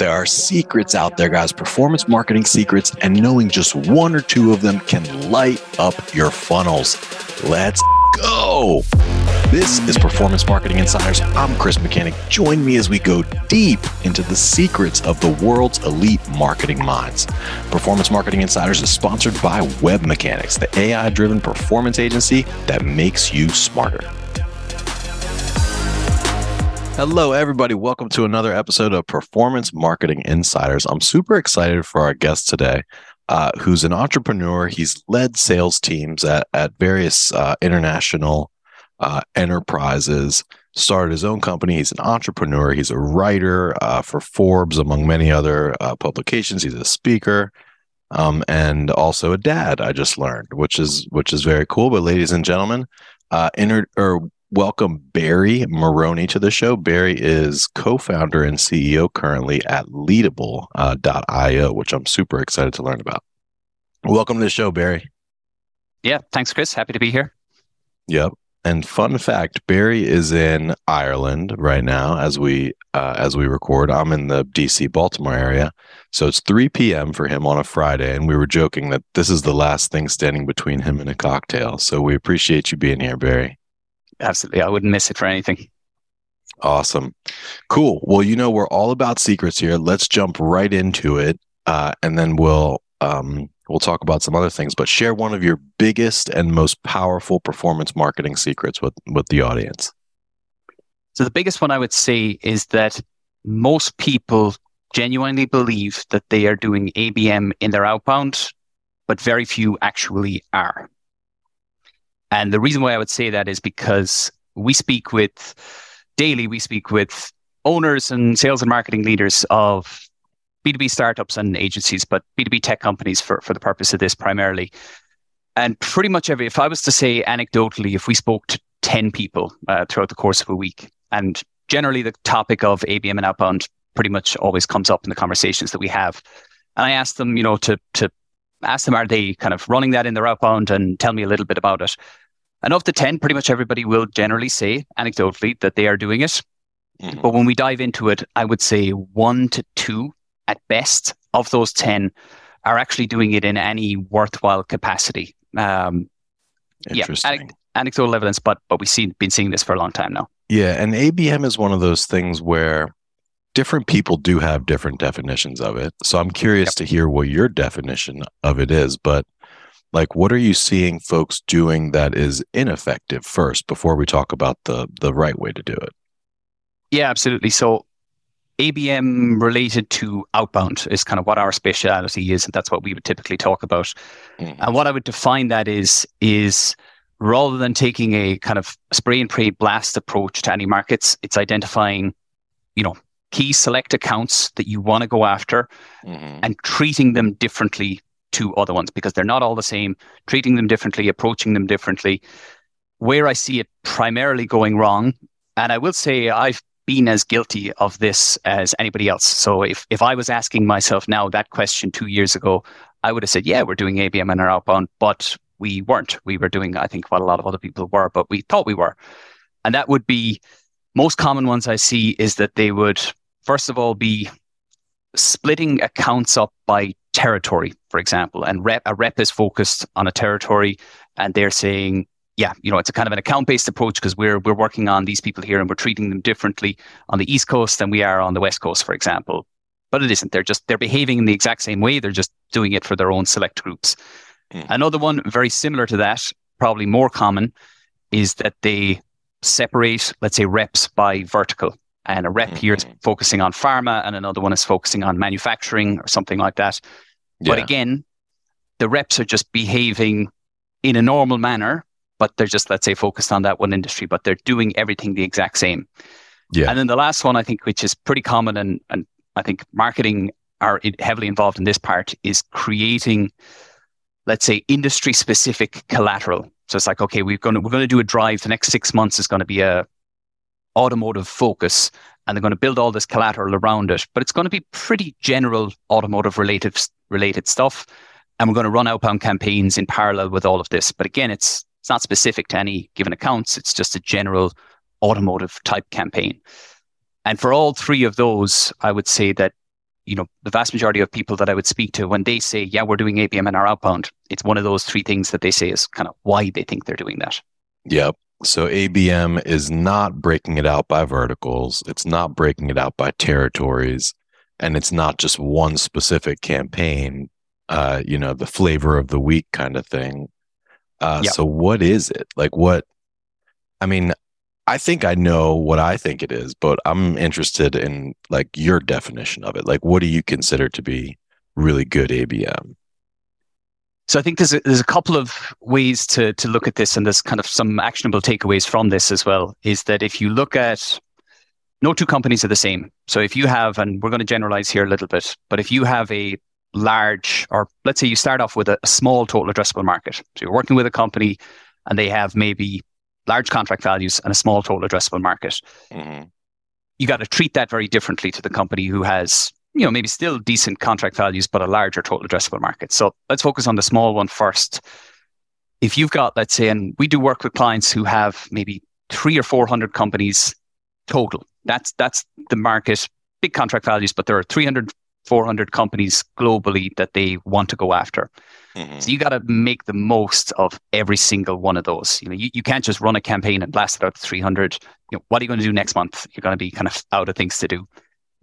There are secrets out there, guys, performance marketing secrets, and knowing just one or two of them can light up your funnels. Let's go. This is Performance Marketing Insiders. I'm Chris Mechanic. Join me as we go deep into the secrets of the world's elite marketing minds. Performance Marketing Insiders is sponsored by WebMechanix, the AI driven performance agency that makes you smarter. Hello, everybody. Welcome to another episode of Performance Marketing Insiders. I'm super excited for our guest today. Uh, who's an entrepreneur. He's led sales teams at, at various uh, international uh, enterprises, started his own company. He's an entrepreneur. He's a writer uh, for Forbes, among many other uh, publications. He's a speaker. Um, and also a dad. I just learned, which is which is very cool. But ladies and gentlemen, uh, inter- or welcome Barry Moroney to the show. Barry is co-founder and CEO currently at Leadable.io, uh, which I'm super excited to learn about. Welcome to the show, Barry. Yeah, thanks, Chris. Happy to be here. Yep. And fun fact, Barry is in Ireland right now as we uh, as we record. I'm in the DC Baltimore area, so it's 3 p.m. for him on a Friday, and we were joking that this is the last thing standing between him and a cocktail. So we appreciate you being here, Barry. Absolutely, I wouldn't miss it for anything. Awesome, cool. Well, you know we're all about secrets here. Let's jump right into it, uh, and then we'll um, We'll talk about some other things, but share one of your biggest and most powerful performance marketing secrets with, with the audience. So, the biggest one I would say is that most people genuinely believe that they are doing ABM in their outbound, but very few actually are. And the reason why I would say that is because we speak with daily, we speak with owners and sales and marketing leaders of B2B startups and agencies, but B2B tech companies for, for the purpose of this primarily. And pretty much every, if I was to say anecdotally, if we spoke to 10 people uh, throughout the course of a week, and generally the topic of ABM and outbound pretty much always comes up in the conversations that we have. And I asked them, you know, to, to ask them, are they kind of running that in their outbound and tell me a little bit about it? And of the 10, pretty much everybody will generally say anecdotally that they are doing it. Mm-hmm. But when we dive into it, I would say one to two at best of those 10 are actually doing it in any worthwhile capacity. Um, Interesting. Yeah, anecdotal evidence, but but we've seen, been seeing this for a long time now. Yeah, and ABM is one of those things where different people do have different definitions of it. So I'm curious yep. to hear what your definition of it is. But like, what are you seeing folks doing that is ineffective first before we talk about the the right way to do it? Yeah, absolutely. So ABM related to outbound is kind of what our speciality is, and that's what we would typically talk about. Mm. And what I would define that is is rather than taking a kind of spray and pray blast approach to any markets, it's identifying, you know, key select accounts that you want to go after mm-hmm. and treating them differently to other ones because they're not all the same, treating them differently, approaching them differently. Where I see it primarily going wrong, and I will say I've been as guilty of this as anybody else. So if, if I was asking myself now that question two years ago, I would have said, yeah, we're doing ABM and our outbound, but we weren't. We were doing, I think, what a lot of other people were, but we thought we were. And that would be most common ones I see is that they would, first of all, be splitting accounts up by territory, for example. And rep, a rep is focused on a territory and they're saying, yeah, you know, it's a kind of an account based approach because we're we're working on these people here and we're treating them differently on the East Coast than we are on the West Coast, for example. But it isn't. They're just they're behaving in the exact same way. They're just doing it for their own select groups. Mm. Another one very similar to that, probably more common, is that they separate, let's say, reps by vertical. And a rep mm-hmm. here is mm-hmm. focusing on pharma, and another one is focusing on manufacturing or something like that. Yeah. But again, the reps are just behaving in a normal manner but they're just let's say focused on that one industry, but they're doing everything the exact same. Yeah. And then the last one I think, which is pretty common, and and I think marketing are heavily involved in this part, is creating, let's say, industry specific collateral. So it's like, okay, we're going to we're going to do a drive. The next six months is going to be a automotive focus, and they're going to build all this collateral around it. But it's going to be pretty general automotive related related stuff, and we're going to run outbound campaigns in parallel with all of this. But again, it's it's not specific to any given accounts. It's just a general automotive type campaign. And for all three of those, I would say that you know, the vast majority of people that I would speak to when they say, yeah, we're doing ABM in our outbound, it's one of those three things that they say is kind of why they think they're doing that. Yep. So ABM is not breaking it out by verticals. It's not breaking it out by territories. And it's not just one specific campaign, uh, you know, the flavor of the week kind of thing. Uh, yep. So what is it? Like what, I mean, I think I know what I think it is, but I'm interested in like your definition of it. Like, what do you consider to be really good ABM? So I think there's a, there's a couple of ways to to look at this, and there's kind of some actionable takeaways from this as well. Is that if you look at no two companies are the same. So if you have, and we're going to generalize here a little bit, but if you have a large, or let's say you start off with a, a small total addressable market, so you're working with a company, and they have maybe large contract values and a small total addressable market. Mm-hmm. You got to treat that very differently to the company who has you know, maybe still decent contract values, but a larger total addressable market. So let's focus on the small one first. If you've got, let's say, and we do work with clients who have maybe three or 400 companies total. That's, that's the market, big contract values, but there are 300, 400 companies globally that they want to go after. Mm-hmm. So you got to make the most of every single one of those. You know, you, you can't just run a campaign and blast it out to 300. You know, what are you going to do next month? You're going to be kind of out of things to do.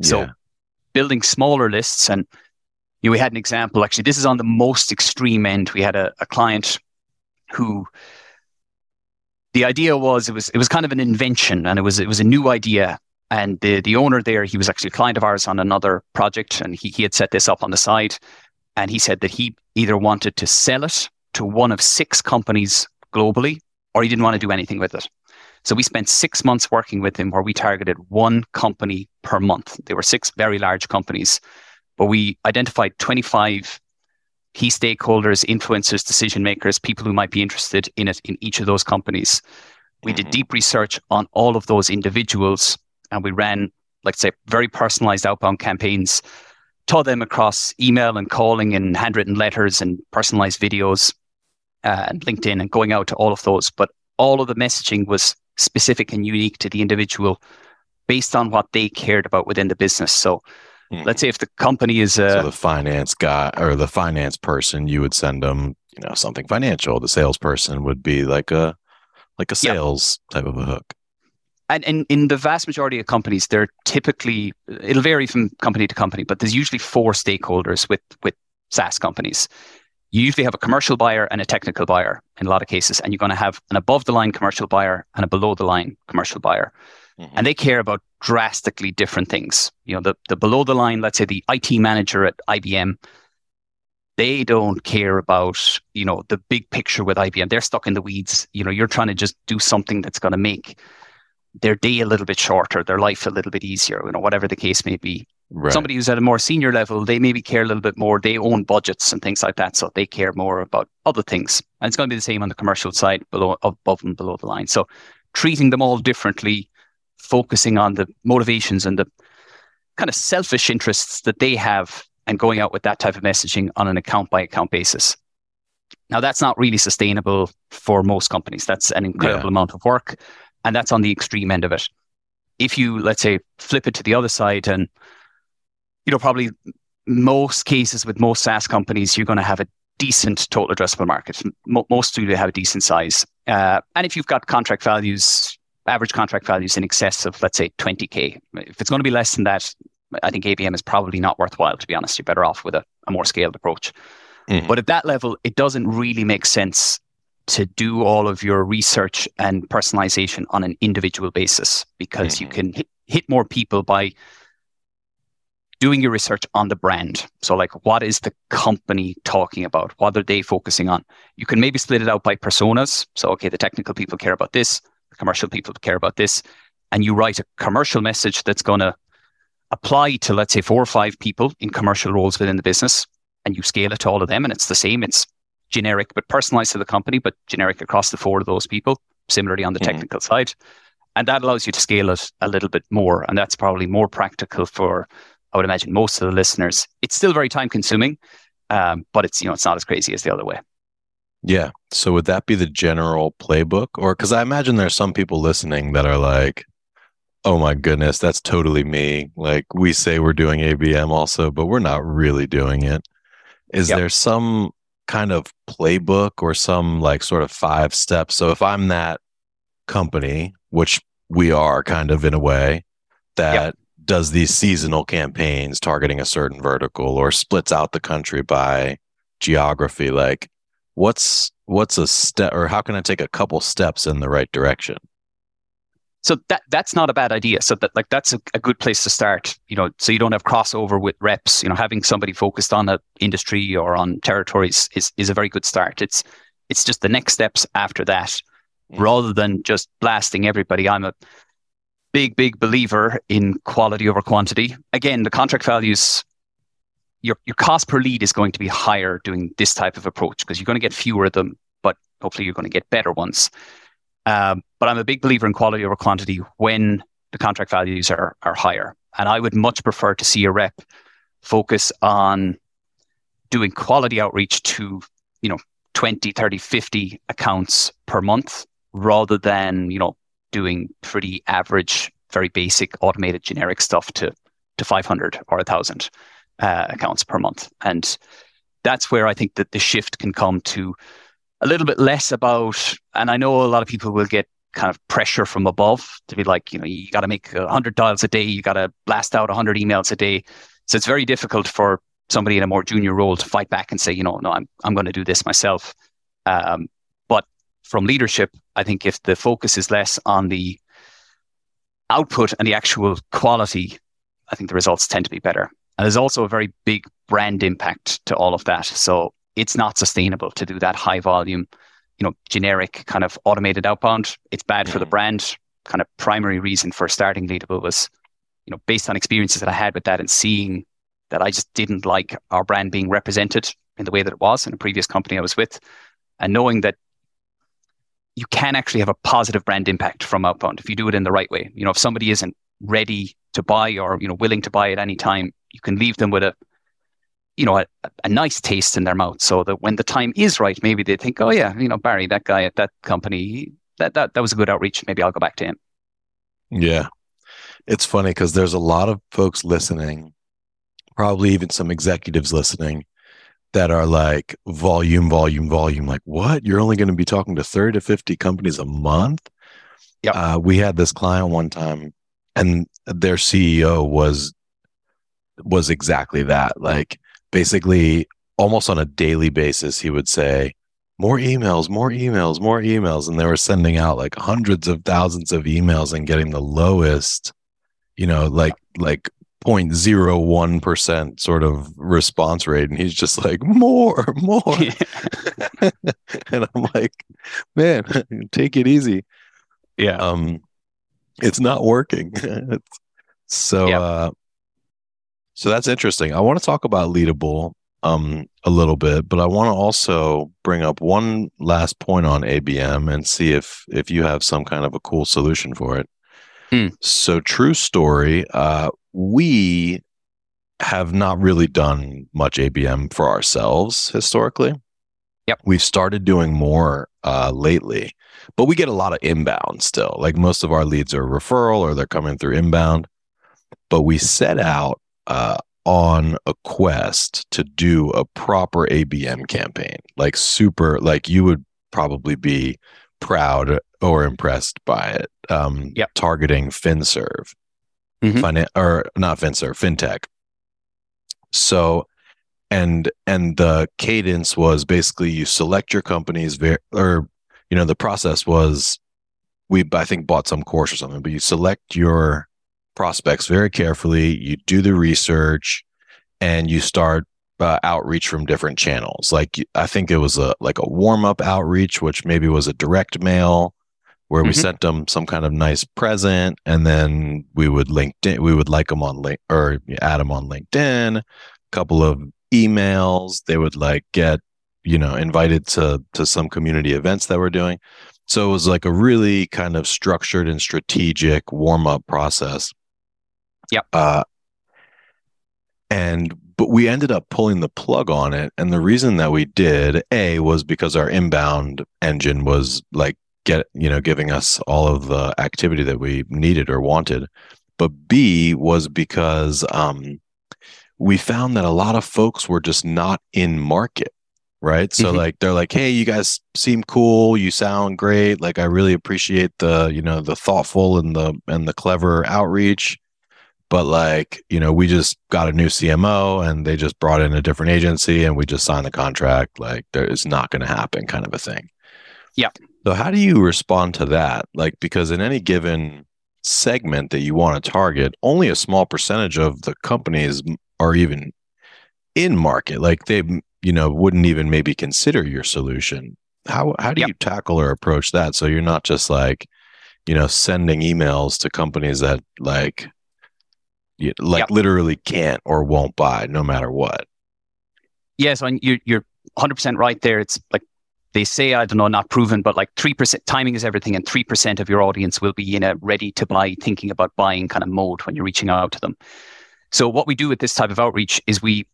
So yeah building smaller lists. And you know, we had an example, actually, this is on the most extreme end. We had a, a client who the idea was it was it was kind of an invention and it was it was a new idea. And the the owner there, he was actually a client of ours on another project and he, he had set this up on the side. And he said that he either wanted to sell it to one of six companies globally or he didn't want to do anything with it. So we spent six months working with him where we targeted one company per month. They were six very large companies, but we identified 25 key stakeholders, influencers, decision makers, people who might be interested in it in each of those companies. We mm-hmm. did deep research on all of those individuals and we ran, like say, very personalized outbound campaigns, taught them across email and calling and handwritten letters and personalized videos uh, and LinkedIn and going out to all of those. But all of the messaging was specific and unique to the individual based on what they cared about within the business. So mm. let's say if the company is a so the finance guy or the finance person, you would send them, you know, something financial. The salesperson would be like a like a sales yep. type of a hook. And in, in the vast majority of companies, they're typically it'll vary from company to company, but there's usually four stakeholders with with SaaS companies you usually have a commercial buyer and a technical buyer in a lot of cases, and you're going to have an above the line commercial buyer and a below the line commercial buyer. Mm-hmm. And they care about drastically different things. You know, the, the below the line, let's say the IT manager at IBM, they don't care about, you know, the big picture with IBM. They're stuck in the weeds. You know, you're trying to just do something that's going to make their day a little bit shorter, their life a little bit easier, you know, whatever the case may be. Right. Somebody who's at a more senior level, they maybe care a little bit more. They own budgets and things like that, so they care more about other things. And it's going to be the same on the commercial side, below, above and below the line. So treating them all differently, focusing on the motivations and the kind of selfish interests that they have, and going out with that type of messaging on an account by account basis. Now, that's not really sustainable for most companies. That's an incredible yeah. amount of work, and that's on the extreme end of it. If you, let's say, flip it to the other side and you know, probably most cases with most SaaS companies, you're going to have a decent total addressable market. most do have a decent size. Uh, and if you've got contract values, average contract values in excess of, let's say, 20K, if it's going to be less than that, I think ABM is probably not worthwhile, to be honest. You're better off with a, a more scaled approach. Mm-hmm. But at that level, it doesn't really make sense to do all of your research and personalization on an individual basis because mm-hmm. you can hit, hit more people by doing your research on the brand. So, like, what is the company talking about? What are they focusing on? You can maybe split it out by personas. So, okay, the technical people care about this, the commercial people care about this. And you write a commercial message that's going to apply to, let's say, four or five people in commercial roles within the business. And you scale it to all of them. And it's the same. It's generic, but personalized to the company, but generic across the four of those people. Similarly on the mm-hmm. technical side. And that allows you to scale it a little bit more. And that's probably more practical for I would imagine most of the listeners. It's still very time consuming, um, but it's you know it's not as crazy as the other way. Yeah. So would that be the general playbook, or because I imagine there's some people listening that are like, Oh my goodness, that's totally me. Like we say we're doing ABM also, but we're not really doing it. Is yep. there some kind of playbook or some like sort of five steps? So if I'm that company, which we are kind of in a way, that yep. does these seasonal campaigns targeting a certain vertical or splits out the country by geography, like what's what's a step or how can I take a couple steps in the right direction? So that that's not a bad idea. So that like that's a, a, good place to start. You know, so you don't have crossover with reps. You know, having somebody focused on an industry or on territories is is a very good start. It's it's just the next steps after that, mm. rather than just blasting everybody. I'm a big big believer in quality over quantity. Again, the contract values. Your, your cost per lead is going to be higher doing this type of approach because you're going to get fewer of them, but hopefully you're going to get better ones. Um, but I'm a big believer in quality over quantity when the contract values are are higher. And I would much prefer to see a rep focus on doing quality outreach to, you know, 20, 30, 50 accounts per month rather than, you know, doing pretty average, very basic automated generic stuff to to 500 or 1000 uh, accounts per month. And that's where I think that the shift can come to a little bit less about, and I know a lot of people will get kind of pressure from above to be like, you know, you got to make 100 dials a day, you got to blast out 100 emails a day. So it's very difficult for somebody in a more junior role to fight back and say, you know, no, I'm I'm going to do this myself. Um, but from leadership, I think if the focus is less on the output and the actual quality, I think the results tend to be better. And there's also a very big brand impact to all of that. So it's not sustainable to do that high volume, you know, generic kind of automated outbound. It's bad for the mm. brand. Kind of primary reason for starting Leadable was, you know, based on experiences that I had with that and seeing that I just didn't like our brand being represented in the way that it was in a previous company I was with, and knowing that you can actually have a positive brand impact from outbound if you do it in the right way. You know, if somebody isn't ready to buy or you know willing to buy at any time, you can leave them with a you know, a, a, nice taste in their mouth so that when the time is right, maybe they think, oh yeah, you know, Barry, that guy at that company, that, that, that was a good outreach. Maybe I'll go back to him. Yeah. It's funny because there's a lot of folks listening, probably even some executives listening that are like volume, volume, volume. Like, what? You're only going to be talking to 30 to 50 companies a month? Yeah. Uh, we had this client one time and their CEO was was exactly that. Like basically almost on a daily basis, he would say, more emails, more emails, more emails. And they were sending out like hundreds of thousands of emails and getting the lowest, you know, like, like 0.01% sort of response rate. And he's just like, more, more. and I'm like, man, take it easy. Yeah. Um, it's not working. so, yeah. uh, so that's interesting. I want to talk about Leadable um, a little bit, but I want to also bring up one last point on ABM and see if if you have some kind of a cool solution for it. Hmm. So, true story. Uh, we have not really done much ABM for ourselves historically. Yep. We've started doing more uh, lately, but we get a lot of inbound still. Like most of our leads are referral or they're coming through inbound. But we set out uh, on a quest to do a proper ABM campaign, like super, like you would probably be proud or impressed by it. Um, yep. targeting FinServ, mm-hmm. finan- or not FinServ, FinTech. So, and and the cadence was basically you select your companies, very, or you know, the process was we I think bought some course or something, but you select your prospects very carefully. You do the research and you start uh, outreach from different channels. Like I think it was a like a warm up outreach, which maybe was a direct mail where mm-hmm. we sent them some kind of nice present, and then we would LinkedIn, we would like them on link or add them on LinkedIn. A couple of emails, they would like get you know invited to to some community events that we're doing. So it was like a really kind of structured and strategic warm up process. Yep. Uh, and but we ended up pulling the plug on it, and the reason that we did a was because our inbound engine was like get you know giving us all of the activity that we needed or wanted but b was because um, we found that a lot of folks were just not in market right so Mhm. like they're like hey you guys seem cool you sound great like i really appreciate the you know the thoughtful and the and the clever outreach but like you know we just got a new cmo and they just brought in a different agency and we just signed the contract like there is not going to happen kind of a thing. Yeah. so how do you respond to that? Like because in any given segment that you want to target only a small percentage of the companies are even in market. Like they you know wouldn't even maybe consider your solution. How how do Yep. you tackle or approach that? So you're not just like you know sending emails to companies that like you, like Yep. literally can't or won't buy no matter what Yes, and you're you're 100 percent right there. It's like they say, I don't know, not proven, but like three percent timing is everything, and three percent of your audience will be in a ready to buy, thinking about buying kind of mode when you're reaching out to them. So what we do with this type of outreach is we,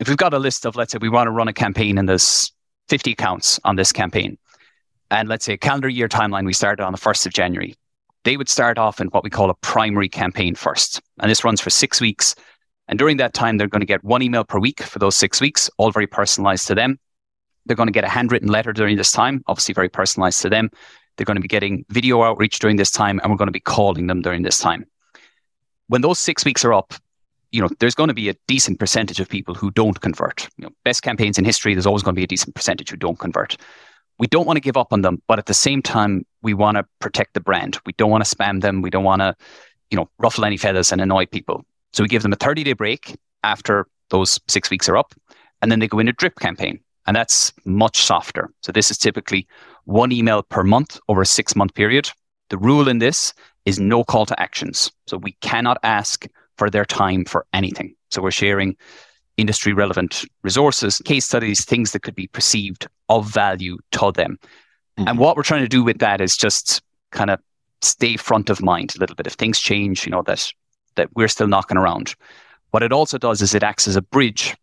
if we've got a list of, let's say we want to run a campaign and there's 50 accounts on this campaign, and let's say calendar year timeline, we started on the 1st of January. They would start off in what we call a primary campaign first, and this runs for six weeks. And during that time, they're going to get one email per week for those six weeks, all very personalized to them. They're going to get a handwritten letter during this time, obviously very personalized to them. They're going to be getting video outreach during this time, and we're going to be calling them during this time. When those six weeks are up, you know, there's going to be a decent percentage of people who don't convert. You know, best campaigns in history, there's always going to be a decent percentage who don't convert. We don't want to give up on them, but at the same time, we want to protect the brand. We don't want to spam them. We don't want to, you know, ruffle any feathers and annoy people. So we give them a 30 day break after those six weeks are up, and then they go in a drip campaign. And that's much softer. So this is typically one email per month over a six month period. The rule in this is no call to actions. So we cannot ask for their time for anything. So we're sharing industry relevant resources, case studies, things that could be perceived of value to them. Mhm. And what we're trying to do with that is just kind of stay front of mind a little bit. If things change, you know, that that we're still knocking around. What it also does is it acts as a bridge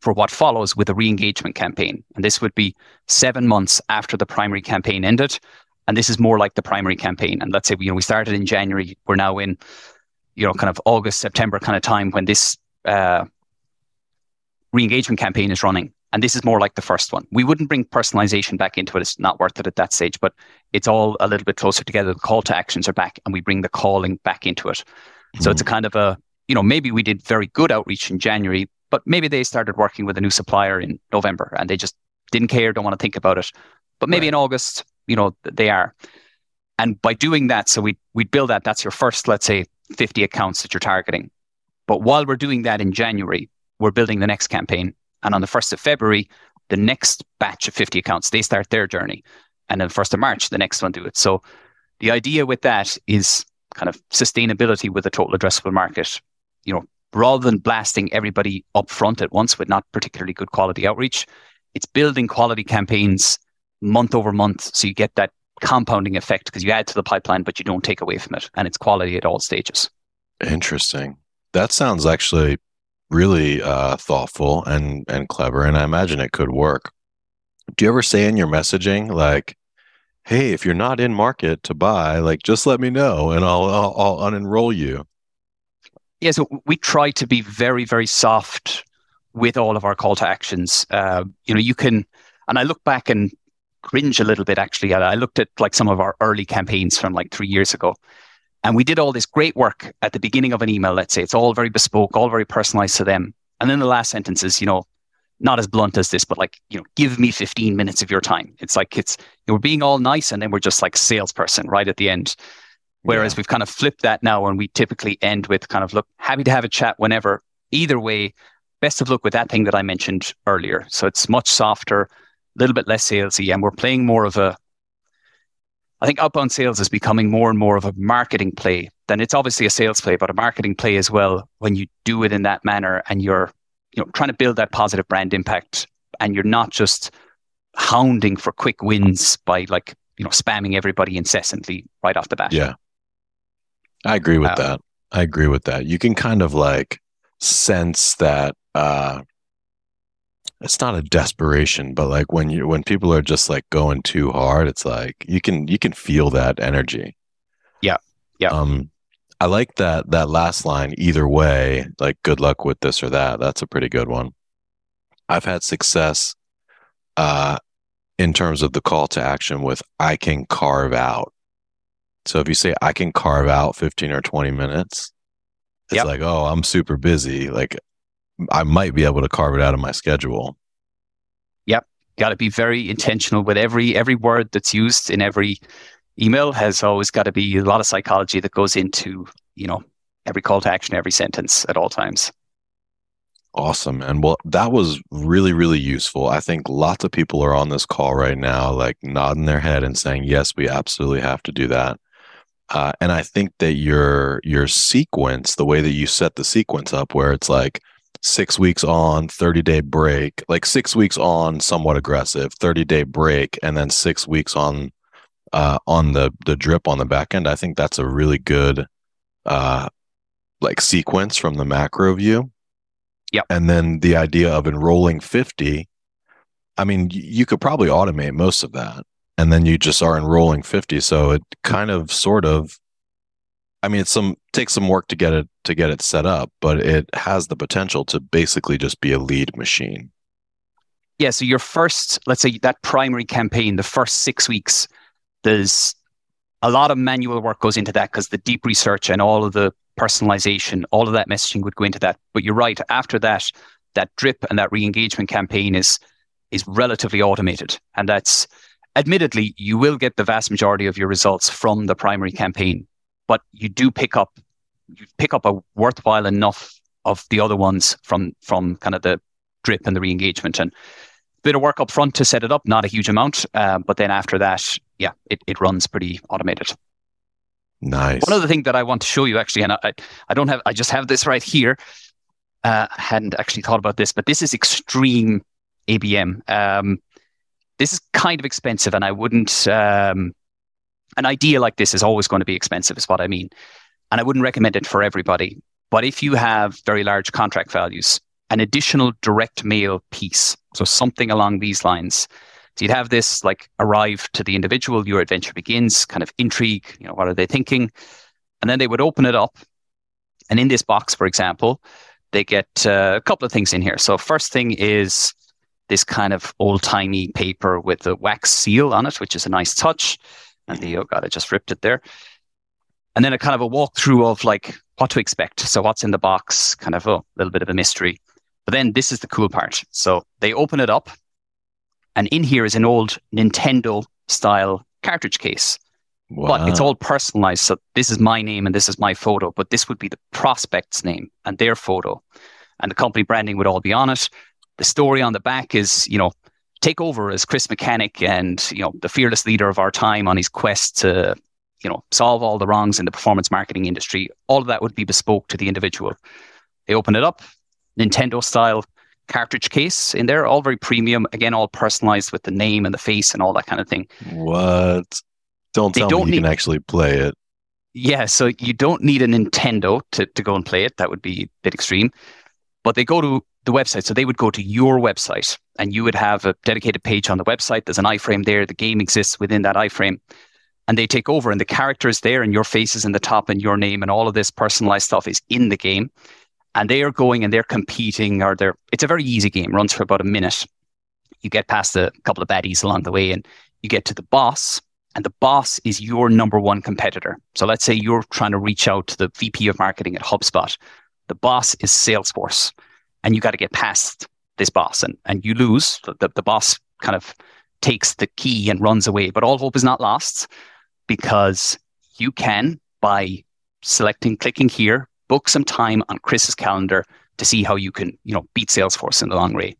for what follows with a re-engagement campaign. And this would be seven months after the primary campaign ended. And this is more like the primary campaign. And let's say we, you know, we started in January, we're now in, you know, kind of August, September kind of time when this uh, re-engagement campaign is running. And this is more like the first one. We wouldn't bring personalization back into it. It's not worth it at that stage, but it's all a little bit closer together. The call to actions are back and we bring the calling back into it. So it's a mm-hmm. kind of a, you know, maybe we did very good outreach in January, but maybe they started working with a new supplier in November and they just didn't care, don't want to think about it. But maybe Right. in August, you know, they are. And by doing that, so we we build that. That's your first, let's say, 50 accounts that you're targeting. But while we're doing that in January, we're building the next campaign. And on the 1st of February, the next batch of 50 accounts, they start their journey. And then 1st of March, the next one do it. So the idea with that is kind of sustainability with a total addressable market. You know, rather than blasting everybody up front at once with not particularly good quality outreach, it's building quality campaigns month over month. So you get that compounding effect because you add to the pipeline, but you don't take away from it. And it's quality at all stages. Interesting. That sounds actually really uh, thoughtful and and clever, and I imagine it could work. Do you ever say in your messaging like, "Hey, if you're not in market to buy, like just let me know, and I'll I'll, I'll unenroll you." Yeah, so we try to be very, very soft with all of our call to actions. Uh, you know, you can, and I look back and cringe a little bit actually. I looked at like some of our early campaigns from like three years ago, and we did all this great work at the beginning of an email. Let's say it's all very bespoke, all very personalized to them, and then the last sentence is, you know, not as blunt as this, but like, you know, give me 15 minutes of your time. It's like it's you know, we're being all nice, and then we're just like salesperson right at the end. Whereas we've kind of flipped that now, and we typically end with kind of look, happy to have a chat whenever. Either way, best of luck with that thing that I mentioned earlier. So it's much softer, a little bit less salesy, and we're playing more of a. I think outbound sales is becoming more and more of a marketing play. Then it's obviously a sales play, but a marketing play as well. When you do it in that manner, and you're, you know, trying to build that positive brand impact, and you're not just hounding for quick wins by like you know spamming everybody incessantly right off the bat. Yeah. I agree with Um, that. I agree with that. You can kind of like sense that uh it's not a desperation, but like when you when people are just like going too hard, it's like you can you can feel that energy. Yeah. Yeah. Um I like that that last line either way, like good luck with this or that. That's a pretty good one. I've had success uh in terms of the call to action with I can carve out. So if you say I can carve out 15 or 20 minutes, it's yep. like, oh, I'm super busy. Like I might be able to carve it out of my schedule. Yep. Got to be very intentional with every every word that's used in every email has always got to be a lot of psychology that goes into, you know, every call to action, every sentence at all times. Awesome. And well, that was really, really useful. I think lots of people are on this call right now, like nodding their head and saying, yes, we absolutely have to do that. Uh, and I think that your your sequence, the way that you set the sequence up, where it's like six weeks on, 30 day break, like six weeks on, somewhat aggressive, 30 day break, and then six weeks on uh, on the the drip on the back end. I think that's a really good uh, like sequence from the macro view. Yeah. And then the idea of enrolling 50, I mean, you could probably automate most of that. And then you just are enrolling 50. So it kind of sort of I mean, it's some takes some work to get it to get it set up, but it has the potential to basically just be a lead machine. Yeah. So your first, let's say that primary campaign, the first six weeks, there's a lot of manual work goes into that because the deep research and all of the personalization, all of that messaging would go into that. But you're right. After that, that drip and that re-engagement campaign is is relatively automated, and that's admittedly you will get the vast majority of your results from the primary campaign but you do pick up you pick up a worthwhile enough of the other ones from from kind of the drip and the re-engagement. And a bit of work up front to set it up not a huge amount uh, but then after that yeah it, it runs pretty automated. Nice. One other thing that i want to show you actually and i, I don't have i just have this right here. Uh, I hadn't actually thought about this but this is extreme abm um, this is kind of expensive and i wouldn't um, an idea like this is always going to be expensive, is what I mean. And I wouldn't recommend it for everybody. But if you have very large contract values, an additional direct mail piece, so something along these lines. So you'd have this like arrive to the individual, your adventure begins, kind of intrigue, you know, what are they thinking? And then they would open it up. And in this box, for example, they get uh, a couple of things in here. So first thing is this kind of old timey paper with a wax seal on it, which is a nice touch. And the oh god, I just ripped it there. And then a kind of a walkthrough of like what to expect. So what's in the box, kind of oh, a little bit of a mystery. But then this is the cool part. So they open it up, and in here is an old Nintendo style cartridge case. Wow. But it's all personalized. So this is my name and this is my photo, but this would be the prospect's name and their photo. And the company branding would all be on it. The story on the back is, you know, take over as Chris Mechanic and you know the fearless leader of our time on his quest to you know solve all the wrongs in the performance marketing industry. All of that would be bespoke to the individual. They open it up, Nintendo style cartridge case in there, all very premium. Again, all personalized with the name and the face and all that kind of thing. What? Don't tell don't me you need, can actually play it. Yeah, so you don't need a Nintendo to, to go and play it. That would be a bit extreme. But they go to the website. So they would go to your website and you would have a dedicated page on the website. There's an iframe there. The game exists within that iframe. And they take over and the characters there and your face is in the top and your name and all of this personalized stuff is in the game. And they are going and they're competing or they're it's a very easy game, runs for about a minute. You get past a couple of baddies along the way and you get to the boss. And the boss is your number one competitor. So let's say you're trying to reach out to the VP of marketing at HubSpot. The boss is Salesforce and you got to get past this boss and, and you lose. The, the boss kind of takes the key and runs away. But all hope is not lost because you can, by selecting, clicking here, book some time on Chris's calendar to see how you can, you know, beat Salesforce in the long way.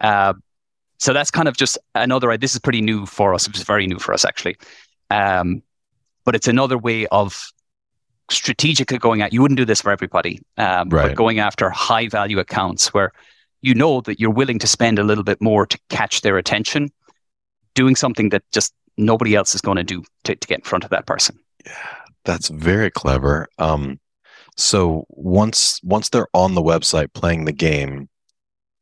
Uh, so that's kind of just another. This is pretty new for us. It's very new for us actually, um, but it's another way of strategically going at you wouldn't do this for everybody um, right. but going after high value accounts where you know that you're willing to spend a little bit more to catch their attention doing something that just nobody else is going to do to, to get in front of that person yeah that's very clever um, so once once they're on the website playing the game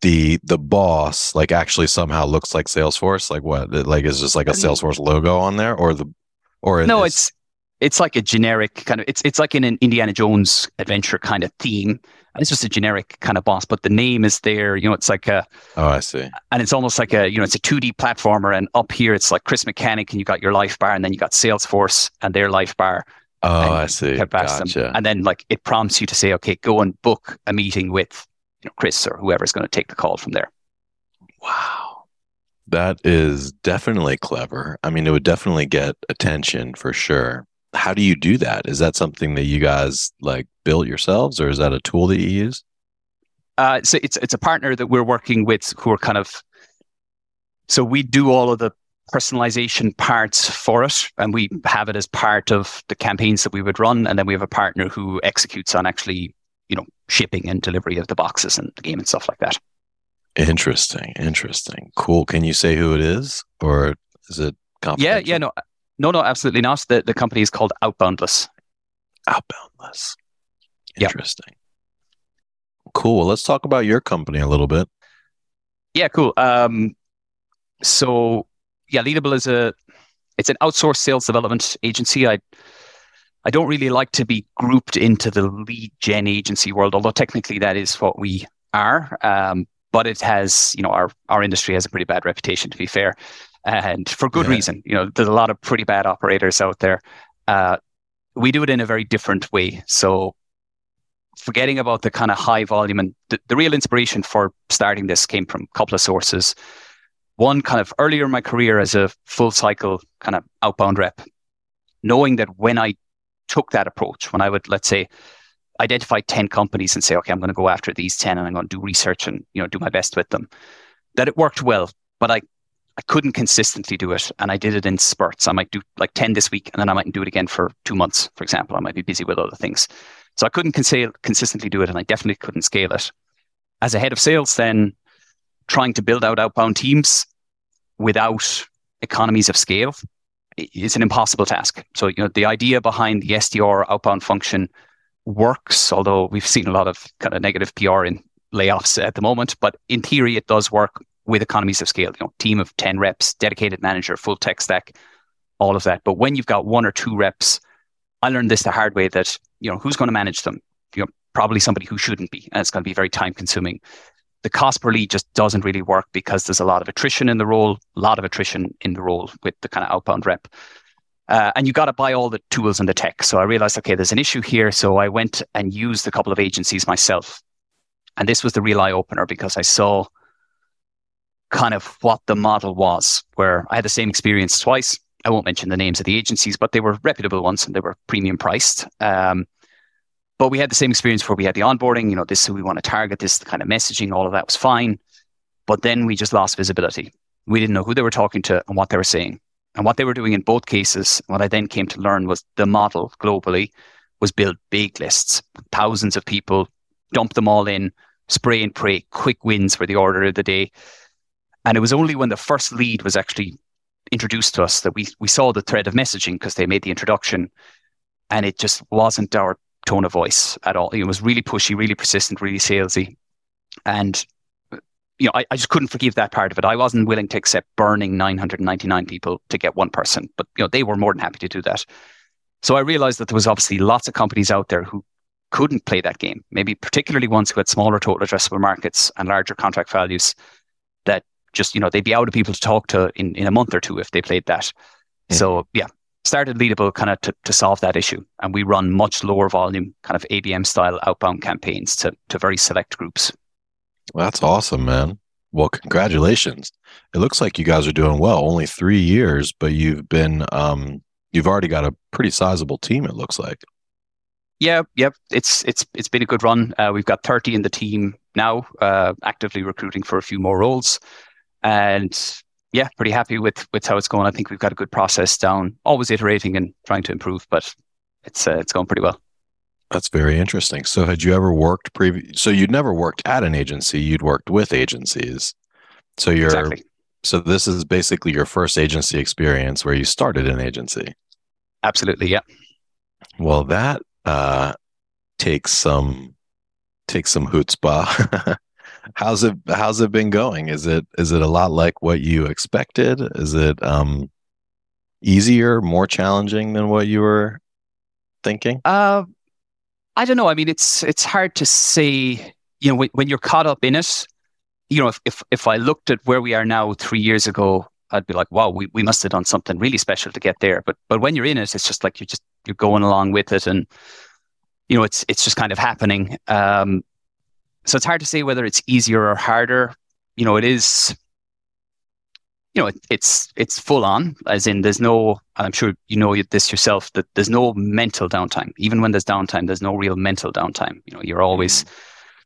the the boss like actually somehow looks like Salesforce? Like what? Like is just like a Salesforce logo on there, or the or no? It's it's like a generic kind of it's it's like in an Indiana Jones adventure kind of theme. And it's just a generic kind of boss, but the name is there. You know, it's like a oh, I see, and it's almost like a you know, it's a two D platformer, and up here it's like Chris Mechanic, and you got your life bar, and then you got Salesforce and their life bar. Oh, I see. Gotcha. Them. And then like it prompts you to say, okay, go and book a meeting with you know Chris or whoever's going to take the call from there. Wow. That is definitely clever. I mean, it would definitely get attention for sure. How do you do that? Is that something that you guys like built yourselves or is that a tool that you use? Uh, so it's it's a partner that we're working with who are kind of so we do all of the personalization parts for it and we have it as part of the campaigns that we would run and then we have a partner who executes on actually you know shipping and delivery of the boxes and the game and stuff like that interesting interesting cool can you say who it is or is it yeah yeah no no no absolutely not. The, the company is called outboundless. Outboundless. Interesting. Yep. cool. Well, let's talk about your company a little bit. Yeah cool. Um so yeah, Leadable is a it's an outsourced sales development agency. I I don't really like to be grouped into the lead gen agency world, although technically that is what we are. Um, but it has, you know, our our industry has a pretty bad reputation, to be fair, and for good yeah. reason. You know, there's a lot of pretty bad operators out there. Uh, we do it in a very different way. So, forgetting about the kind of high volume and the, the real inspiration for starting this came from a couple of sources one kind of earlier in my career as a full cycle kind of outbound rep, knowing that when I took that approach, when I would, let's say, identify 10 companies and say, okay, I'm going to go after these 10 and I'm going to do research and, you know, do my best with them, that it worked well, but I, I couldn't consistently do it. And I did it in spurts. I might do like 10 this week and then I mightn't do it again for two months, for example. I might be busy with other things. So I couldn't cons- consistently do it and I definitely couldn't scale it. As a head of sales, then trying to build out outbound teams without economies of scale is an impossible task. So, you know, the idea behind the SDR outbound function works, although we've seen a lot of kind of negative PR in layoffs at the moment. But in theory, it does work with economies of scale. You know, team of 10 reps, dedicated manager, full tech stack, all of that. But when you've got one or two reps, I learned this the hard way that, you know, who's going to manage them? You know, probably somebody who shouldn't be. And it's going to be very time consuming the cost per lead just doesn't really work because there's a lot of attrition in the role, a lot of attrition in the role with the kind of outbound rep. Uh, and you got to buy all the tools and the tech. So I realized, okay, there's an issue here. So I went and used a couple of agencies myself. And this was the real eye opener because I saw kind of what the model was, where I had the same experience twice. I won't mention the names of the agencies, but they were reputable ones and they were premium priced. Um, but we had the same experience where we had the onboarding, you know, this is who we want to target, this kind of messaging, all of that was fine. But then we just lost visibility. We didn't know who they were talking to and what they were saying. And what they were doing in both cases, what I then came to learn was the model globally was build big lists, thousands of people, dump them all in, spray and pray, quick wins for the order of the day. And it was only when the first lead was actually introduced to us that we we saw the thread of messaging because they made the introduction and it just wasn't our tone of voice at all. It was really pushy, really persistent, really salesy. And you know, I, I just couldn't forgive that part of it. I wasn't willing to accept burning 999 people to get one person, but you know, they were more than happy to do that. So I realized that there was obviously lots of companies out there who couldn't play that game, maybe particularly ones who had smaller total addressable markets and larger contract values that just, you know, they'd be out of people to talk to in, in a month or two if they played that. Mm-hmm. So yeah, started Leadable kind of to, to solve that issue. And we run much lower volume, kind of ABM style outbound campaigns to, to very select groups. Well, that's awesome, man. Well, congratulations. It looks like you guys are doing well. Only three years, but you've been, um, you've already got a pretty sizable team, it looks like. Yeah, yep. It's it's it's been a good run. Uh, we've got 30 in the team now, uh, actively recruiting for a few more roles. And yeah, pretty happy with with how it's going. I think we've got a good process down. Always iterating and trying to improve, but it's uh, it's going pretty well. That's very interesting. So, had you ever worked previous? So, you'd never worked at an agency; you'd worked with agencies. So, you're exactly. so this is basically your first agency experience where you started an agency. Absolutely, yeah. Well, that uh, takes some takes some chutzpah. how's it how's it been going? Is it is it a lot like what you expected? Is it um easier, more challenging than what you were thinking? Uh, I don't know. I mean, it's it's hard to say. You know, when, when you're caught up in it, you know, if, if if I looked at where we are now three years ago, I'd be like, wow, we, we must have done something really special to get there. But but when you're in it, it's just like you're just you're going along with it, and you know, it's it's just kind of happening. Um, so it's hard to say whether it's easier or harder. You know, it is. You know, it, it's it's full on, as in there's no. I'm sure you know this yourself that there's no mental downtime. Even when there's downtime, there's no real mental downtime. You know, you're always mm-hmm.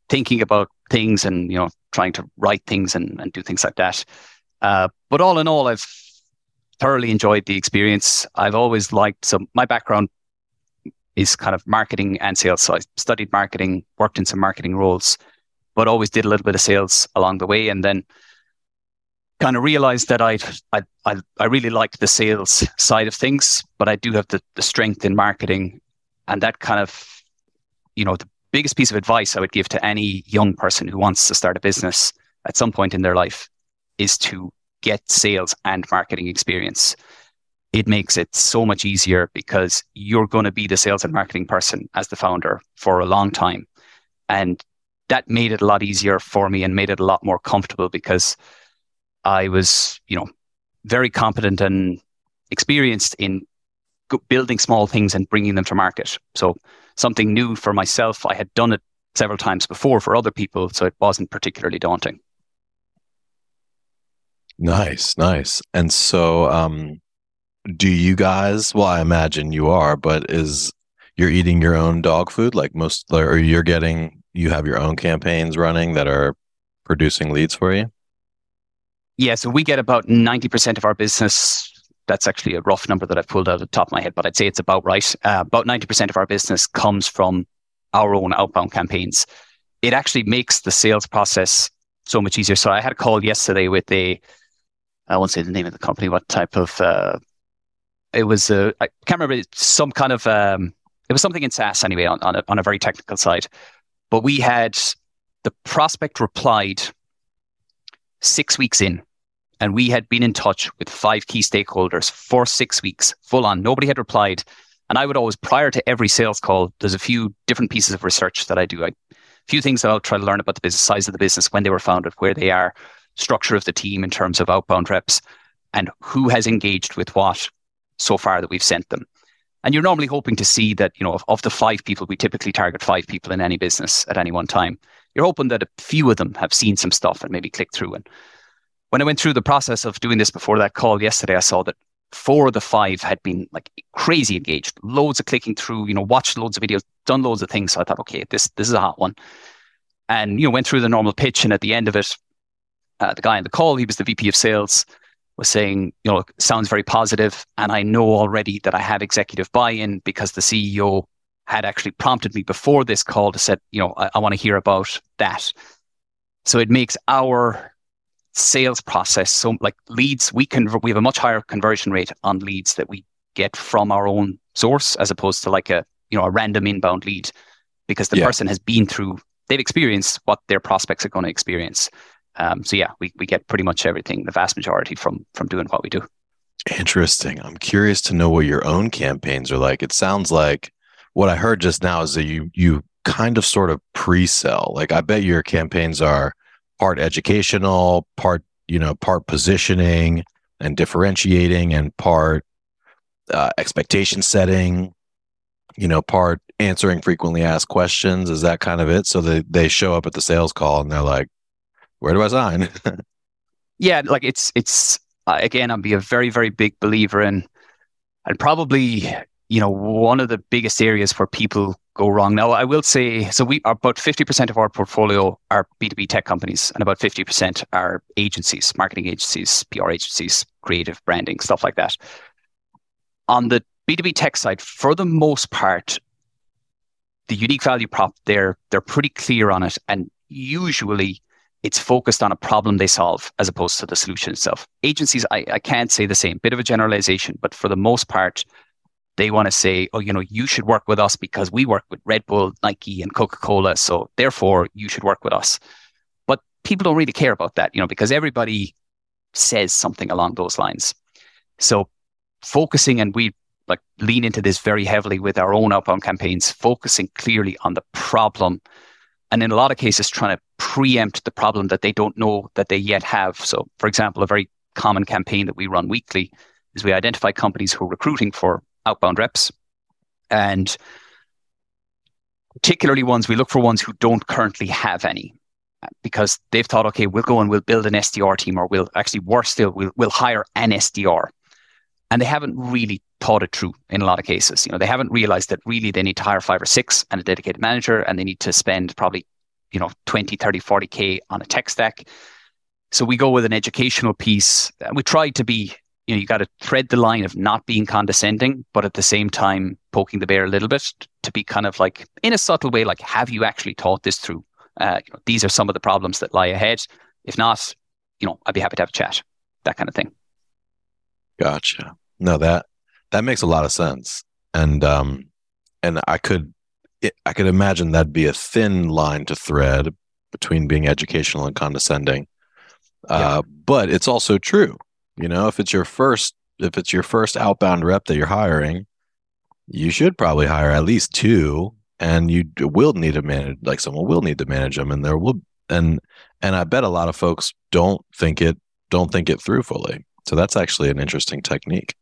thinking about things and you know trying to write things and, and do things like that. Uh, but all in all, I've thoroughly enjoyed the experience. I've always liked so my background is kind of marketing and sales. So I studied marketing, worked in some marketing roles, but always did a little bit of sales along the way, and then kind of realized that I I I, I really liked the sales side of things, but I do have the, the strength in marketing, and that kind of you know the biggest piece of advice I would give to any young person who wants to start a business at some point in their life is to get sales and marketing experience. It makes it so much easier because you're going to be the sales and marketing person as the founder for a long time. And that made it a lot easier for me and made it a lot more comfortable because I was, you know, very competent and experienced in building small things and bringing them to market. So something new for myself. I had done it several times before for other people, so it wasn't particularly daunting. Nice, nice. And so, um, do you guys? Well, I imagine you are, but is you're eating your own dog food like most, or you're getting you have your own campaigns running that are producing leads for you? Yeah, so we get about ninety percent of our business that's actually a rough number that I've pulled out of the top of my head, but I'd say it's about right. Uh, about 90% of our business comes from our own outbound campaigns. It actually makes the sales process so much easier. So I had a call yesterday with a, I won't say the name of the company, what type of, uh, it was, a, I can't remember, some kind of, um, it was something in SaaS anyway, on, on, a, on a very technical side. But we had the prospect replied six weeks in and we had been in touch with five key stakeholders for six weeks, full on. Nobody had replied. And I would always, prior to every sales call, there's a few different pieces of research that I do. I, a few things that I'll try to learn about the business, size of the business, when they were founded, where they are, structure of the team in terms of outbound reps, and who has engaged with what so far that we've sent them. And you're normally hoping to see that, you know, of, of the five people, we typically target five people in any business at any one time. You're hoping that a few of them have seen some stuff and maybe clicked through. And when I went through the process of doing this before that call yesterday, I saw that four of the five had been like crazy engaged, loads of clicking through, you know, watched loads of videos, done loads of things. So I thought, okay, this this is a hot one. And you know, went through the normal pitch, and at the end of it, uh, the guy on the call, he was the VP of sales, was saying, you know, sounds very positive, and I know already that I have executive buy-in because the CEO had actually prompted me before this call to said, you know, I, I want to hear about that. So it makes our sales process. So like leads, we can we have a much higher conversion rate on leads that we get from our own source as opposed to like a you know a random inbound lead because the yeah. person has been through they've experienced what their prospects are going to experience. Um, so yeah, we, we get pretty much everything, the vast majority from from doing what we do. Interesting. I'm curious to know what your own campaigns are like. It sounds like what I heard just now is that you you kind of sort of pre-sell. Like I bet your campaigns are part educational, part you know, part positioning and differentiating, and part uh, expectation setting. You know, part answering frequently asked questions. Is that kind of it? So they they show up at the sales call and they're like, "Where do I sign?" yeah, like it's it's uh, again, I'd be a very very big believer in, and probably you know one of the biggest areas where people go wrong. Now, I will say, so we are about 50% of our portfolio are B2B tech companies, and about 50% are agencies, marketing agencies, PR agencies, creative branding, stuff like that. On the B2B tech side, for the most part, the unique value prop, they're, they're pretty clear on it. And usually it's focused on a problem they solve as opposed to the solution itself. Agencies, I, I can't say the same, bit of a generalization, but for the most part, they want to say, oh, you know, you should work with us because we work with Red Bull, Nike, and Coca Cola. So therefore, you should work with us. But people don't really care about that, you know, because everybody says something along those lines. So focusing, and we like lean into this very heavily with our own outbound campaigns, focusing clearly on the problem. And in a lot of cases, trying to preempt the problem that they don't know that they yet have. So, for example, a very common campaign that we run weekly is we identify companies who are recruiting for outbound reps. And particularly ones, we look for ones who don't currently have any because they've thought, okay, we'll go and we'll build an SDR team, or we'll actually worse still, we'll, we'll hire an SDR. And they haven't really thought it through in a lot of cases. You know, they haven't realized that really they need to hire five or six and a dedicated manager, and they need to spend probably, you know, 20, 30, 40K on a tech stack. So we go with an educational piece. We try to be, you know, you got to thread the line of not being condescending, but at the same time poking the bear a little bit to be kind of like in a subtle way, like, have you actually thought this through? Uh, you know, these are some of the problems that lie ahead. If not, you know, I'd be happy to have a chat, that kind of thing. Gotcha. No, that that makes a lot of sense, and um, and I could I could imagine that'd be a thin line to thread between being educational and condescending. Uh, But it's also true. You know, if it's your first if it's your first outbound rep that you're hiring, you should probably hire at least two and you will need to manage like someone will need to manage them and there will and and i bet a lot of folks don't think it don't think it through fully so that's actually an interesting technique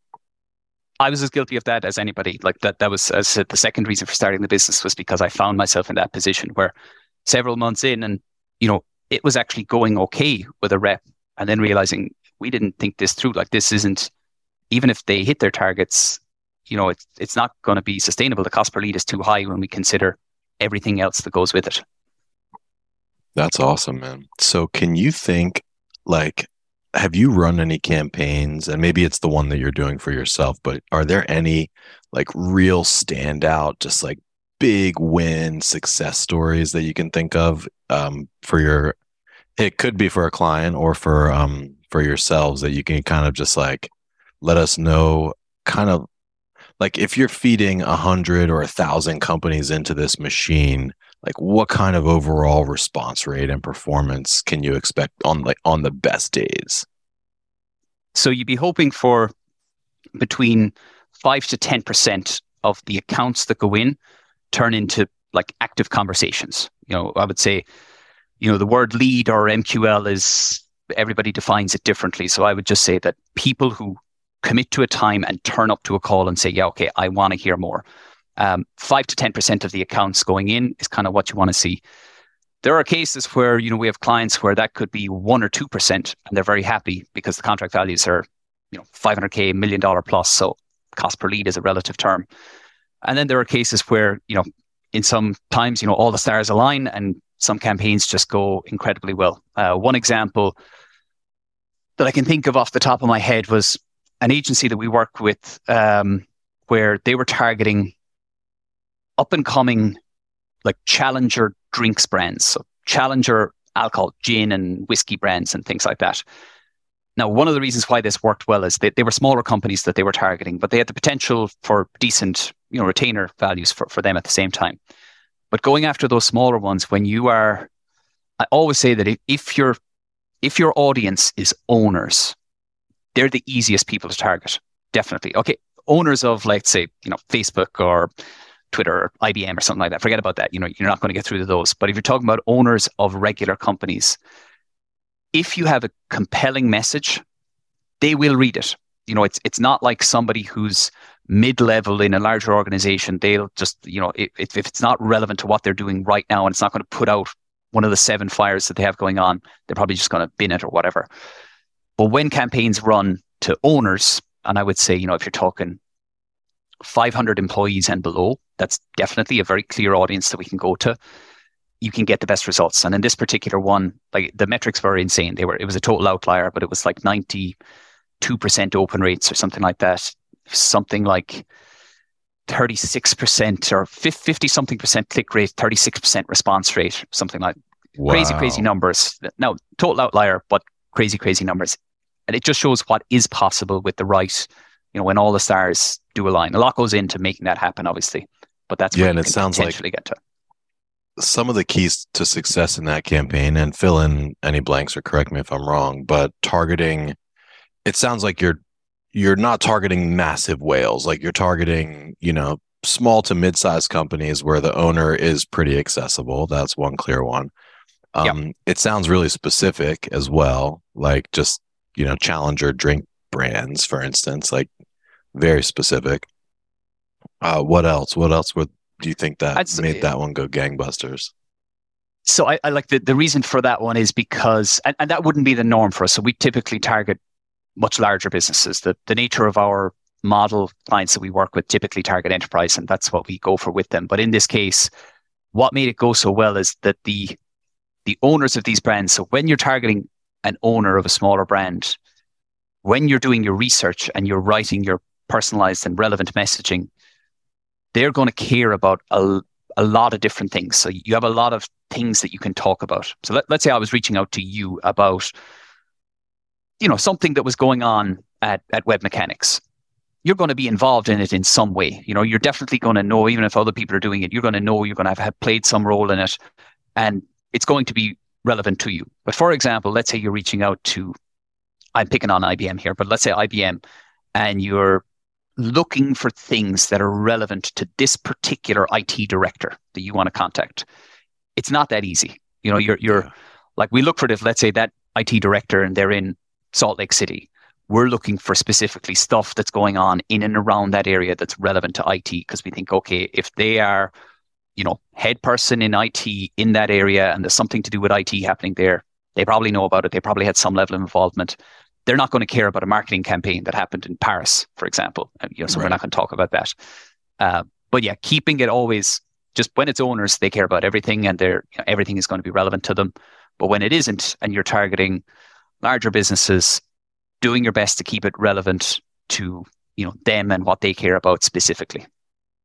i was as guilty of that as anybody like that that was as the second reason for starting the business was because i found myself in that position where several months in and you know it was actually going okay with a rep and then realizing we didn't think this through like this isn't even if they hit their targets you know, it's it's not going to be sustainable. The cost per lead is too high when we consider everything else that goes with it. That's awesome, man. So, can you think like, have you run any campaigns? And maybe it's the one that you're doing for yourself, but are there any like real standout, just like big win success stories that you can think of um, for your? It could be for a client or for um, for yourselves that you can kind of just like let us know kind of like if you're feeding a hundred or a thousand companies into this machine like what kind of overall response rate and performance can you expect on like on the best days? So you'd be hoping for between 5 to 10% of the accounts that go in turn into like active conversations. You know i would say you know the word lead or mql is everybody defines it differently. So i would just say that people who commit to a time and turn up to a call and say, yeah, okay, I want to hear more. Um, five to 10% of the accounts going in is kind of what you want to see. There are cases where, you know, we have clients where that could be one or 2% and they're very happy because the contract values are, you know, 500K, million dollar plus. So cost per lead is a relative term. And then there are cases where, you know, in some times, you know, all the stars align and some campaigns just go incredibly well. Uh, one example that I can think of off the top of my head was an agency that we work with um, where they were targeting up and coming like challenger drinks brands, so challenger alcohol, gin and whiskey brands and things like that. Now, one of the reasons why this worked well is they, they were smaller companies that they were targeting, but they had the potential for decent, you know, retainer values for, for them at the same time. But going after those smaller ones, when you are, I always say that if, if your if your audience is owners, they're the easiest people to target. Definitely. Okay. Owners of, let's say, you know, Facebook or Twitter or IBM or something like that. Forget about that. You know, you're not going to get through to those. But if you're talking about owners of regular companies, if you have a compelling message, they will read it. You know, it's it's not like somebody who's mid-level in a larger organization. They'll just, you know, if, if it's not relevant to what they're doing right now and it's not going to put out one of the seven fires that they have going on, they're probably just going to bin it or whatever. But when campaigns run to owners, and I would say, you know, if you're talking 500 employees and below, that's definitely a very clear audience that we can go to. You can get the best results. And in this particular one, like the metrics were insane. They were, it was a total outlier, but it was like 92% open rates or something like that. Something like 36% or 50 something percent click rate, 36% response rate, something like wow. crazy, crazy numbers. Now, total outlier, but crazy, crazy numbers and it just shows what is possible with the right, you know, when all the stars do align. A lot goes into making that happen, obviously, but that's yeah, and it sounds like get to. some of the keys to success in that campaign and fill in any blanks or correct me if I'm wrong, but targeting it sounds like you're you're not targeting massive whales, like you're targeting, you know, small to mid-sized companies where the owner is pretty accessible. That's one clear one. Um, yep. it sounds really specific as well, like just, you know, challenger drink brands, for instance, like very specific. Uh, what else? What else would do you think that I'd made that one go gangbusters? So I, I, like the, the reason for that one is because and, and that wouldn't be the norm for us. So we typically target much larger businesses. The the nature of our model clients that we work with typically target enterprise, and that's what we go for with them. But in this case, what made it go so well is that the the owners of these brands. So when you're targeting an owner of a smaller brand, when you're doing your research and you're writing your personalized and relevant messaging, they're going to care about a, a lot of different things. So you have a lot of things that you can talk about. So let, let's say I was reaching out to you about, you know, something that was going on at, at WebMechanix. You're going to be involved in it in some way. You know, you're definitely going to know, even if other people are doing it, you're going to know you're going to have played some role in it. And it's going to be relevant to you. But for example, let's say you're reaching out to, I'm picking on IBM here, but let's say IBM and you're looking for things that are relevant to this particular IT director that you want to contact. It's not that easy. You know, you're you're like we look for this, let's say that IT director and they're in Salt Lake City. We're looking for specifically stuff that's going on in and around that area that's relevant to IT because we think, okay, if they are, you know, head person in IT in that area and there's something to do with IT happening there, they probably know about it. They probably had some level of involvement they're not going to care about a marketing campaign that happened in Paris, for example. Uh, you know, so right. we're not going to talk about that. Uh, but yeah, keeping it always just when it's owners, they care about everything, and they're you know, everything is going to be relevant to them. But when it isn't, and you're targeting larger businesses, doing your best to keep it relevant to you know them and what they care about specifically.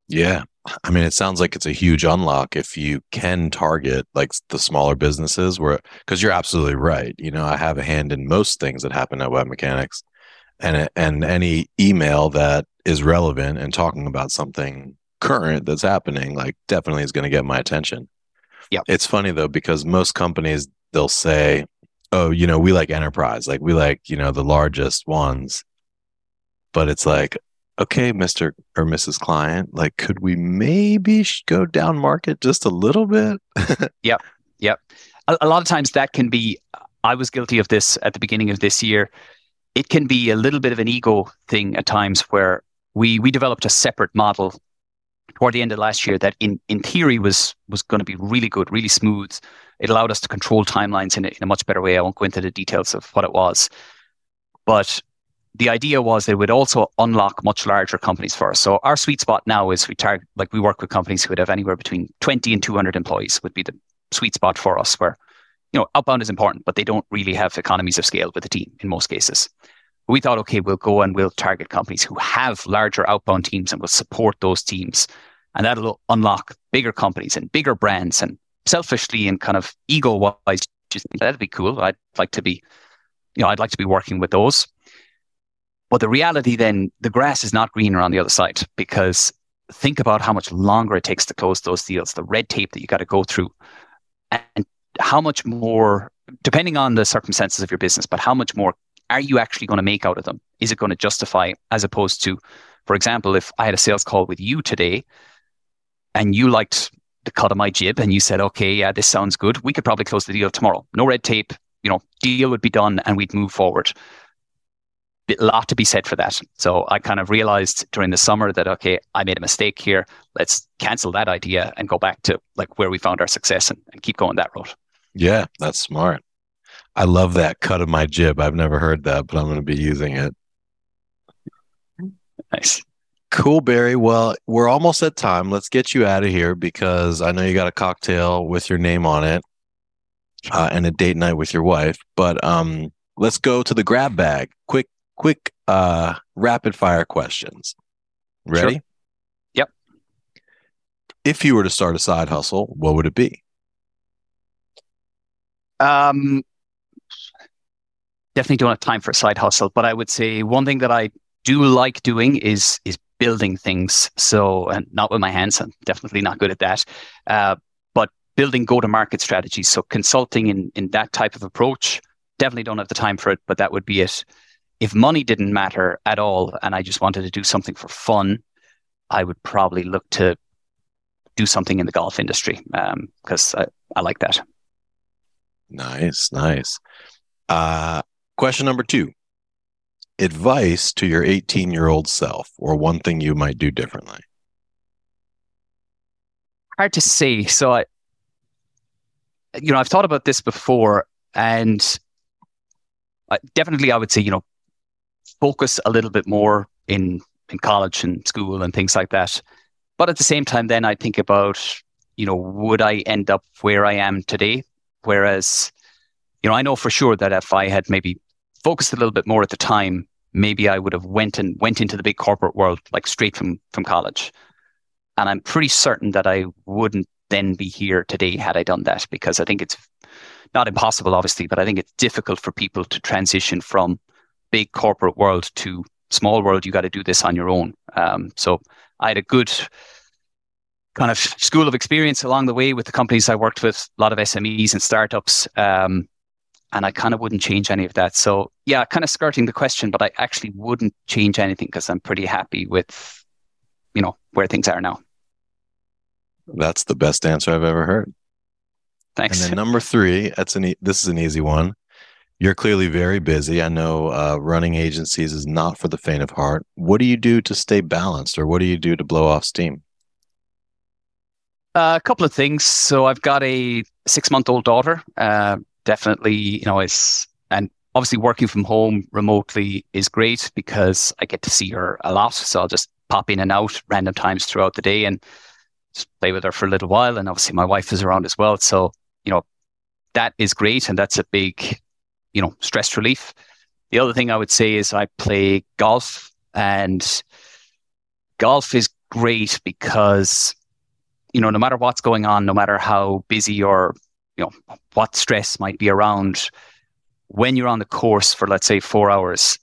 Yeah. I mean, it sounds like it's a huge unlock if you can target like the smaller businesses where, because you're absolutely right. You know, I have a hand in most things that happen at WebMechanix, and and any email that is relevant and talking about something current that's happening, like definitely is going to get my attention. Yeah, it's funny though because most companies they'll say, "Oh, you know, we like enterprise, like we like you know the largest ones," but it's like okay, Mr. or Mrs. Client, like, could we maybe go down market just a little bit? yep. Yep. A, a, lot of times that can be, I was guilty of this at the beginning of this year. It can be a little bit of an ego thing at times where we, we developed a separate model toward the end of last year that in, in theory was, was going to be really good, really smooth. It allowed us to control timelines in a, in a much better way. I won't go into the details of what it was. But the idea was they would also unlock much larger companies for us. So our sweet spot now is we target like we work with companies who would have anywhere between 20 and 200 employees would be the sweet spot for us where you know outbound is important but they don't really have economies of scale with the team in most cases. We thought okay we'll go and we'll target companies who have larger outbound teams and will support those teams and that'll unlock bigger companies and bigger brands and selfishly and kind of ego wise just that'd be cool. I'd like to be you know I'd like to be working with those but the reality then, the grass is not greener on the other side because think about how much longer it takes to close those deals, the red tape that you got to go through, and how much more, depending on the circumstances of your business, but how much more are you actually going to make out of them? Is it going to justify as opposed to, for example, if I had a sales call with you today and you liked the cut of my jib and you said, okay, yeah, this sounds good, we could probably close the deal tomorrow. No red tape, you know, deal would be done and we'd move forward a lot to be said for that. So I kind of realized during the summer that okay, I made a mistake here. Let's cancel that idea and go back to like where we found our success and, and keep going that route. Yeah, that's smart. I love that cut of my jib. I've never heard that, but I'm going to be using it. Nice. Cool, Barry. Well, we're almost at time. Let's get you out of here because I know you got a cocktail with your name on it uh, and a date night with your wife. But um, let's go to the grab bag. Quick quick uh rapid fire questions. Ready? Sure. Yep. If you were to start a side hustle, what would it be? Um definitely don't have time for a side hustle, but I would say one thing that I do like doing is is building things. So and not with my hands, I'm definitely not good at that. Uh, but building go-to-market strategies. So consulting in in that type of approach, definitely don't have the time for it, but that would be it. If money didn't matter at all, and I just wanted to do something for fun, I would probably look to do something in the golf industry because um, I, I like that. Nice, nice. Uh, question number two advice to your 18 year old self or one thing you might do differently? Hard to say. So I, you know, I've thought about this before and I, definitely I would say, you know, focus a little bit more in, in college and school and things like that. But at the same time, then I think about, you know, would I end up where I am today? Whereas, you know, I know for sure that if I had maybe focused a little bit more at the time, maybe I would have went and went into the big corporate world like straight from from college. And I'm pretty certain that I wouldn't then be here today had I done that because I think it's not impossible, obviously, but I think it's difficult for people to transition from big corporate world to small world. You got to do this on your own. Um, so I had a good kind of school of experience along the way with the companies I worked with, a lot of SMEs and startups. Um, and I kind of wouldn't change any of that. So yeah, kind of skirting the question, but I actually wouldn't change anything because I'm pretty happy with, you know, where things are now. That's the best answer I've ever heard. Thanks. And then number three, that's an e- this is an easy one. You're clearly very busy. I know uh, running agencies is not for the faint of heart. What do you do to stay balanced, or what do you do to blow off steam? Uh, a couple of things. So I've got a six month old daughter. Uh, definitely, you know, it's and obviously working from home remotely is great because I get to see her a lot. So I'll just pop in and out random times throughout the day and just play with her for a little while. And obviously my wife is around as well. So, you know, that is great. And that's a big, you know, stress relief. The other thing I would say is I play golf and golf is great because, you know, no matter what's going on, no matter how busy or you know what stress might be around when you're on the course for let's say four hours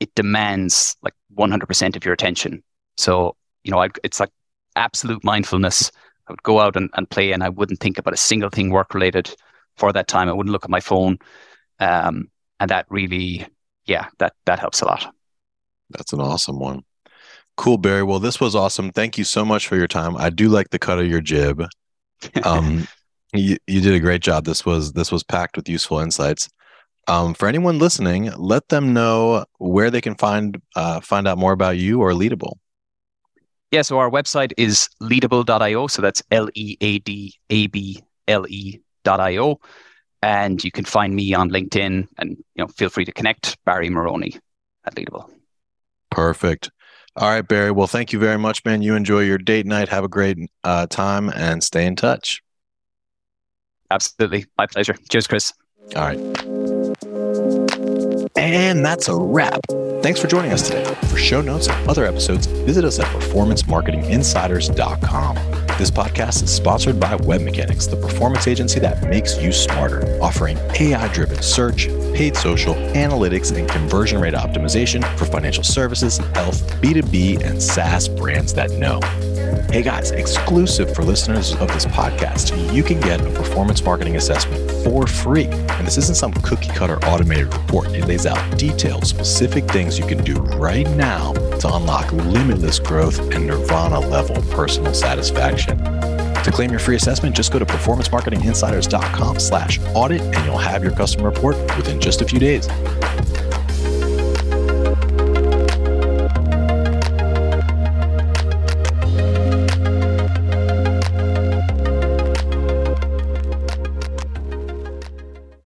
it demands like 100% of your attention. So you know I, it's like absolute mindfulness. I would go out and, and play and i wouldn't think about a single thing work related for that time. I wouldn't look at my phone um, and that really yeah that that helps a lot that's an awesome one cool barry well this was awesome thank you so much for your time i do like the cut of your jib um, you, you did a great job. This was this was packed with useful insights. Um, for anyone listening, let them know where they can find uh, find out more about you or Leadable. Yeah, so our website is leadable.io. So that's L E A D A B L E.io. And you can find me on LinkedIn and you know feel free to connect Barry Moroney at Leadable. Perfect. All right, Barry. Well, thank you very much, man. You enjoy your date night. Have a great uh, time and stay in touch. Absolutely. My pleasure. Cheers, Chris. All right. And that's a wrap. Thanks for joining us today. For show notes and other episodes, visit us at performancemarketinginsiders.com. This podcast is sponsored by WebMechanix, the performance agency that makes you smarter, offering AI driven search, paid social, analytics, and conversion rate optimization for financial services, health, B2B, and SaaS brands that know. Hey guys, exclusive for listeners of this podcast, you can get a performance marketing assessment for free. And this isn't some cookie cutter automated report. It lays out detailed, specific things you can do right now to unlock limitless growth and nirvana level personal satisfaction. To claim your free assessment, just go to performancemarketinginsiders.com slash audit and you'll have your customer report within just a few days.